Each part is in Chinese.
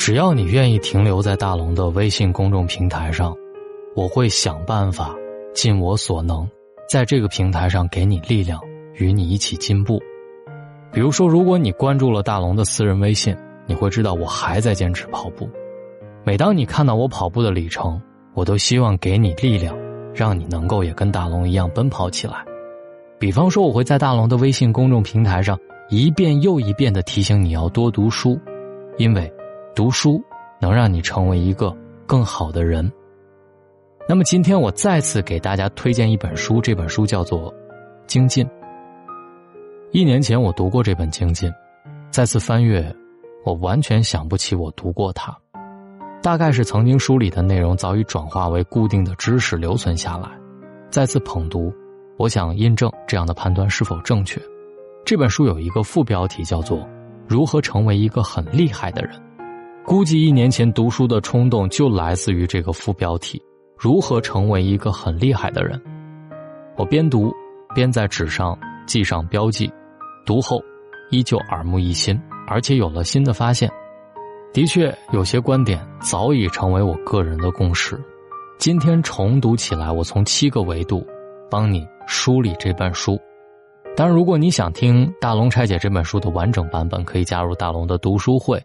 只要你愿意停留在大龙的微信公众平台上，我会想办法，尽我所能，在这个平台上给你力量，与你一起进步。比如说，如果你关注了大龙的私人微信，你会知道我还在坚持跑步。每当你看到我跑步的里程，我都希望给你力量，让你能够也跟大龙一样奔跑起来。比方说，我会在大龙的微信公众平台上一遍又一遍的提醒你要多读书，因为读书能让你成为一个更好的人。那么今天我再次给大家推荐一本书，这本书叫做《精进》。一年前我读过这本《精进》，再次翻阅，我完全想不起我读过它。大概是曾经书里的内容早已转化为固定的知识留存下来，再次捧读，我想印证这样的判断是否正确。这本书有一个副标题叫做《如何成为一个很厉害的人》，估计一年前读书的冲动就来自于这个副标题：如何成为一个很厉害的人。我边读边在纸上记上标记，读后依旧耳目一新，而且有了新的发现。的确，有些观点早已成为我个人的共识。今天重读起来，我从七个维度帮你梳理这本书。当然，如果你想听大龙拆解这本书的完整版本，可以加入大龙的读书会，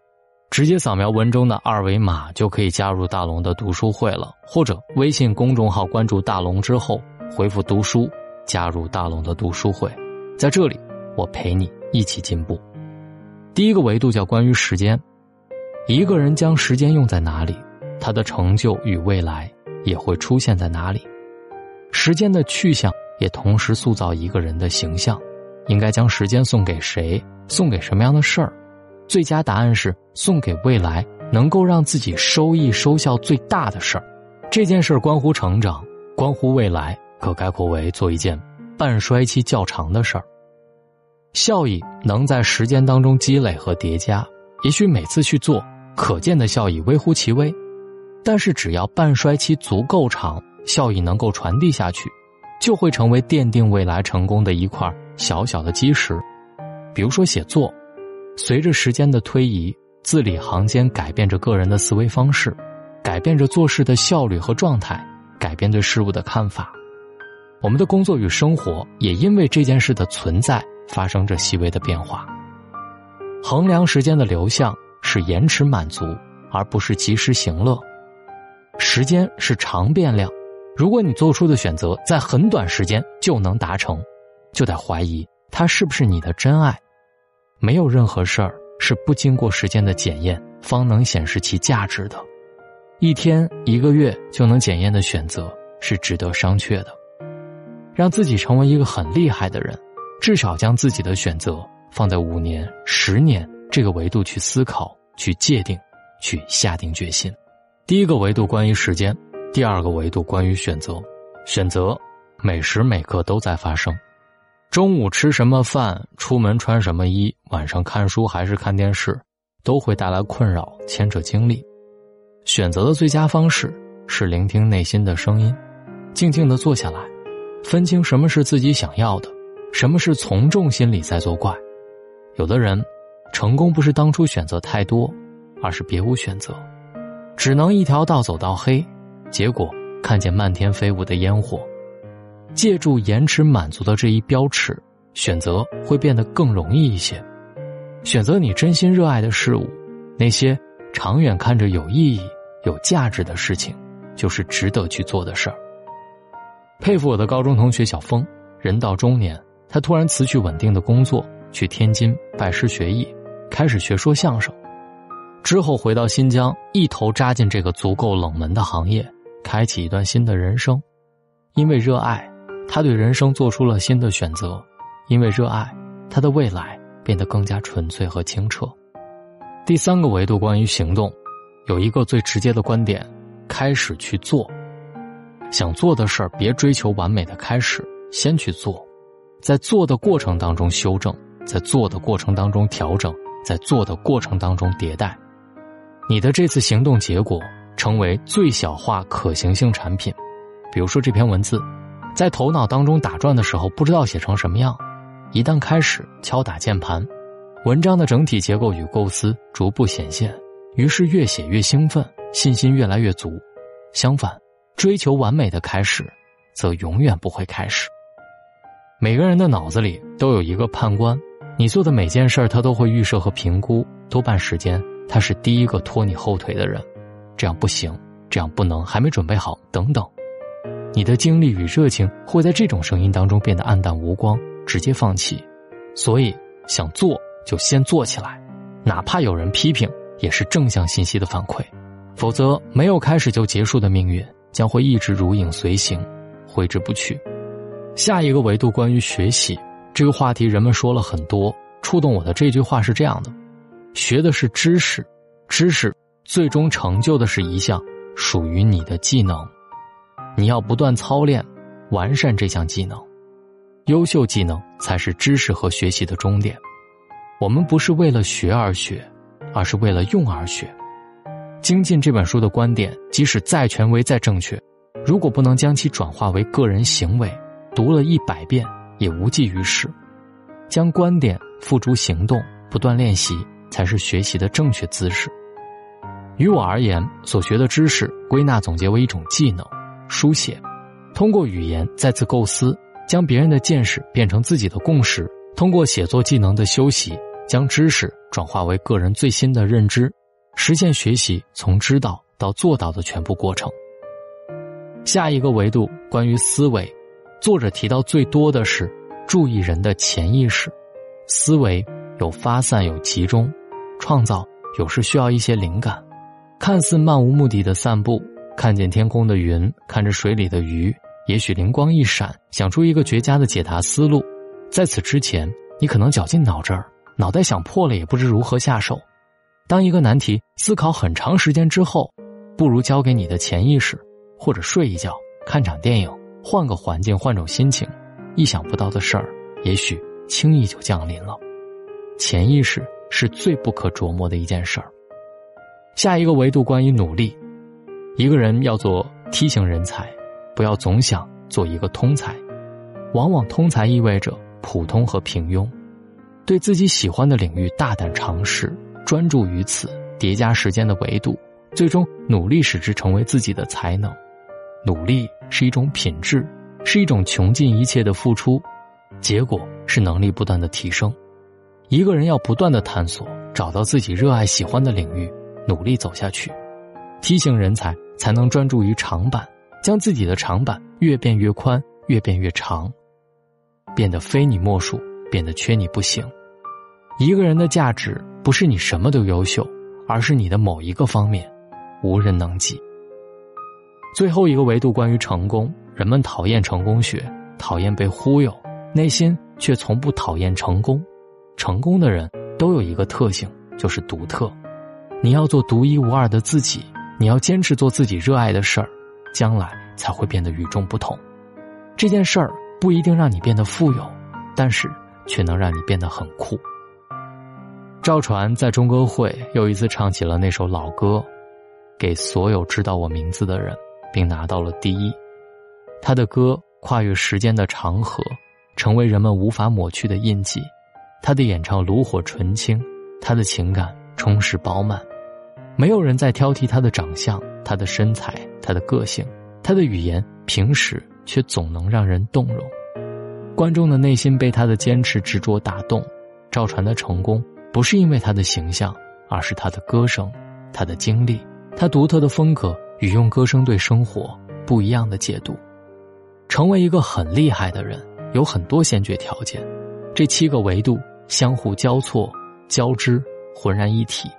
直接扫描文中的二维码就可以加入大龙的读书会了。或者微信公众号关注大龙之后，回复“读书”加入大龙的读书会。在这里，我陪你一起进步。第一个维度叫关于时间。一个人将时间用在哪里，他的成就与未来也会出现在哪里。时间的去向也同时塑造一个人的形象。应该将时间送给谁？送给什么样的事儿？最佳答案是送给未来能够让自己收益收效最大的事儿。这件事儿关乎成长，关乎未来，可概括为做一件半衰期较长的事儿。效益能在时间当中积累和叠加，也许每次去做。可见的效益微乎其微，但是只要半衰期足够长，效益能够传递下去，就会成为奠定未来成功的一块小小的基石。比如说写作，随着时间的推移，字里行间改变着个人的思维方式，改变着做事的效率和状态，改变对事物的看法。我们的工作与生活也因为这件事的存在发生着细微的变化。衡量时间的流向。是延迟满足，而不是及时行乐。时间是长变量，如果你做出的选择在很短时间就能达成，就得怀疑它是不是你的真爱。没有任何事儿是不经过时间的检验方能显示其价值的。一天、一个月就能检验的选择是值得商榷的。让自己成为一个很厉害的人，至少将自己的选择放在五年、十年。这个维度去思考、去界定、去下定决心。第一个维度关于时间，第二个维度关于选择。选择每时每刻都在发生。中午吃什么饭，出门穿什么衣，晚上看书还是看电视，都会带来困扰，牵扯精力。选择的最佳方式是聆听内心的声音，静静的坐下来，分清什么是自己想要的，什么是从众心理在作怪。有的人。成功不是当初选择太多，而是别无选择，只能一条道走到黑，结果看见漫天飞舞的烟火。借助延迟满足的这一标尺，选择会变得更容易一些。选择你真心热爱的事物，那些长远看着有意义、有价值的事情，就是值得去做的事儿。佩服我的高中同学小峰，人到中年，他突然辞去稳定的工作，去天津拜师学艺。开始学说相声，之后回到新疆，一头扎进这个足够冷门的行业，开启一段新的人生。因为热爱，他对人生做出了新的选择；因为热爱，他的未来变得更加纯粹和清澈。第三个维度关于行动，有一个最直接的观点：开始去做。想做的事儿，别追求完美的开始，先去做，在做的过程当中修正，在做的过程当中调整。在做的过程当中迭代，你的这次行动结果成为最小化可行性产品。比如说这篇文字，在头脑当中打转的时候不知道写成什么样，一旦开始敲打键盘，文章的整体结构与构思逐步显现，于是越写越兴奋，信心越来越足。相反，追求完美的开始，则永远不会开始。每个人的脑子里都有一个判官，你做的每件事他都会预设和评估，多半时间他是第一个拖你后腿的人。这样不行，这样不能，还没准备好，等等。你的精力与热情会在这种声音当中变得黯淡无光，直接放弃。所以，想做就先做起来，哪怕有人批评，也是正向信息的反馈。否则，没有开始就结束的命运将会一直如影随形，挥之不去。下一个维度关于学习这个话题，人们说了很多。触动我的这句话是这样的：学的是知识，知识最终成就的是一项属于你的技能。你要不断操练，完善这项技能，优秀技能才是知识和学习的终点。我们不是为了学而学，而是为了用而学。精进这本书的观点，即使再权威、再正确，如果不能将其转化为个人行为，读了一百遍也无济于事。将观点付诸行动，不断练习，才是学习的正确姿势。于我而言，所学的知识归纳总结为一种技能。书写，通过语言再次构思，将别人的见识变成自己的共识；通过写作技能的修习，将知识转化为个人最新的认知，实现学习从知道到做到的全部过程。下一个维度关于思维，作者提到最多的是注意人的潜意识。思维有发散有集中，创造有时需要一些灵感，看似漫无目的的散步。看见天空的云，看着水里的鱼，也许灵光一闪，想出一个绝佳的解答思路。在此之前，你可能绞尽脑汁儿，脑袋想破了也不知如何下手。当一个难题思考很长时间之后，不如交给你的潜意识，或者睡一觉，看场电影，换个环境，换种心情，意想不到的事儿，也许轻易就降临了。潜意识是最不可琢磨的一件事儿。下一个维度关于努力。一个人要做梯形人才，不要总想做一个通才。往往通才意味着普通和平庸。对自己喜欢的领域大胆尝试，专注于此，叠加时间的维度，最终努力使之成为自己的才能。努力是一种品质，是一种穷尽一切的付出，结果是能力不断的提升。一个人要不断的探索，找到自己热爱喜欢的领域，努力走下去。梯形人才。才能专注于长板，将自己的长板越变越宽，越变越长，变得非你莫属，变得缺你不行。一个人的价值不是你什么都优秀，而是你的某一个方面无人能及。最后一个维度关于成功，人们讨厌成功学，讨厌被忽悠，内心却从不讨厌成功。成功的人都有一个特性，就是独特。你要做独一无二的自己。你要坚持做自己热爱的事儿，将来才会变得与众不同。这件事儿不一定让你变得富有，但是却能让你变得很酷。赵传在中歌会又一次唱起了那首老歌，给所有知道我名字的人，并拿到了第一。他的歌跨越时间的长河，成为人们无法抹去的印记。他的演唱炉火纯青，他的情感充实饱满。没有人在挑剔他的长相、他的身材、他的个性、他的语言，平时却总能让人动容。观众的内心被他的坚持执着打动。赵传的成功不是因为他的形象，而是他的歌声、他的经历、他独特的风格与用歌声对生活不一样的解读。成为一个很厉害的人，有很多先决条件，这七个维度相互交错、交织、浑然一体，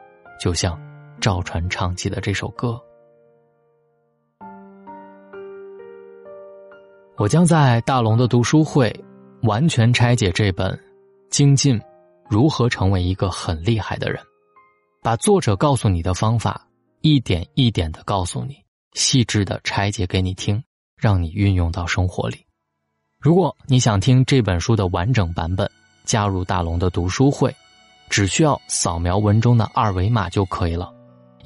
就像。赵传唱起的这首歌，我将在大龙的读书会完全拆解这本《精进：如何成为一个很厉害的人》，把作者告诉你的方法一点一点的告诉你，细致的拆解给你听，让你运用到生活里。如果你想听这本书的完整版本，加入大龙的读书会，只需要扫描文中的二维码就可以了。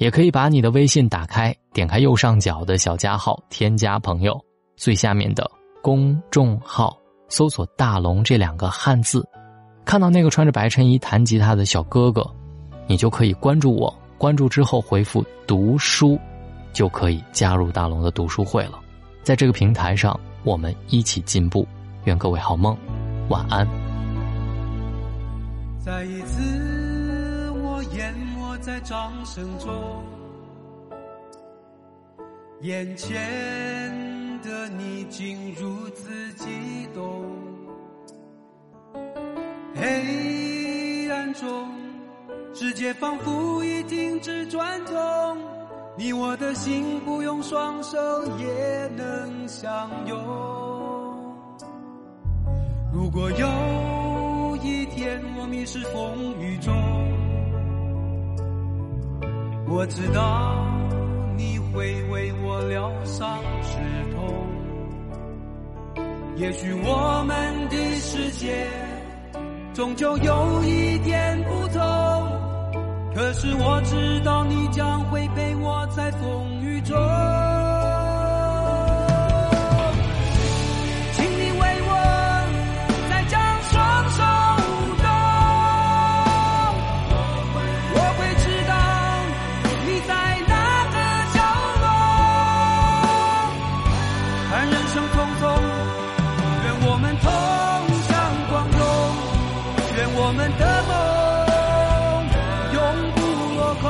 也可以把你的微信打开，点开右上角的小加号，添加朋友，最下面的公众号搜索“大龙”这两个汉字，看到那个穿着白衬衣弹吉他的小哥哥，你就可以关注我，关注之后回复“读书”，就可以加入大龙的读书会了。在这个平台上，我们一起进步。愿各位好梦，晚安。再一次，我眼在掌声中，眼前的你竟如此激动，黑暗中，世界仿佛已停止转动，你我的心不用双手也能相拥。如果有一天我迷失风雨中，我知道你会为我疗伤止痛。也许我们的世界终究有一点不同，可是我知道你将会陪我在风雨中。我们的梦永不落空。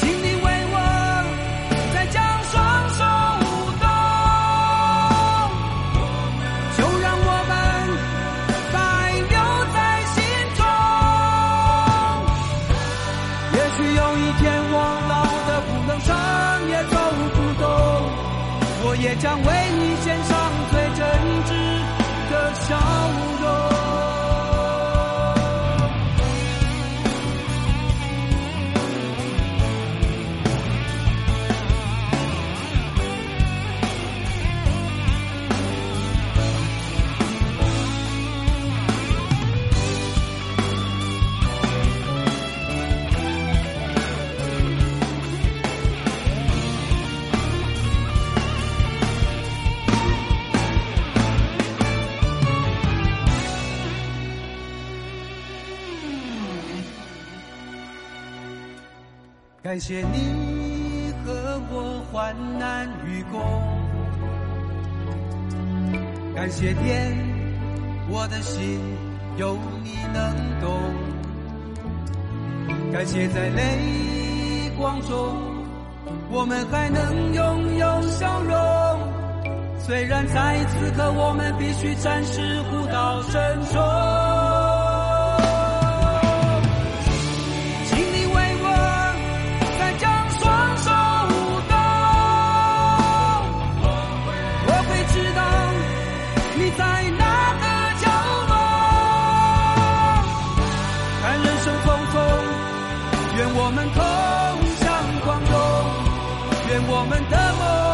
请你为我再将双手舞动。就让我们再留在心中也许有一天我老的不能唱也走不动我也将为你献上笑感谢你和我患难与共，感谢天，我的心有你能懂，感谢在泪光中，我们还能拥有笑容。虽然在此刻，我们必须暂时互道珍重。愿我们同向光荣愿我们的梦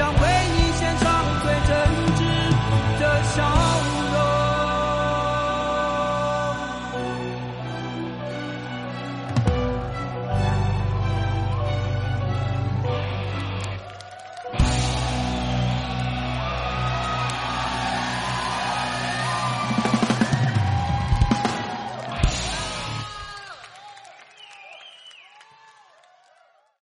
down.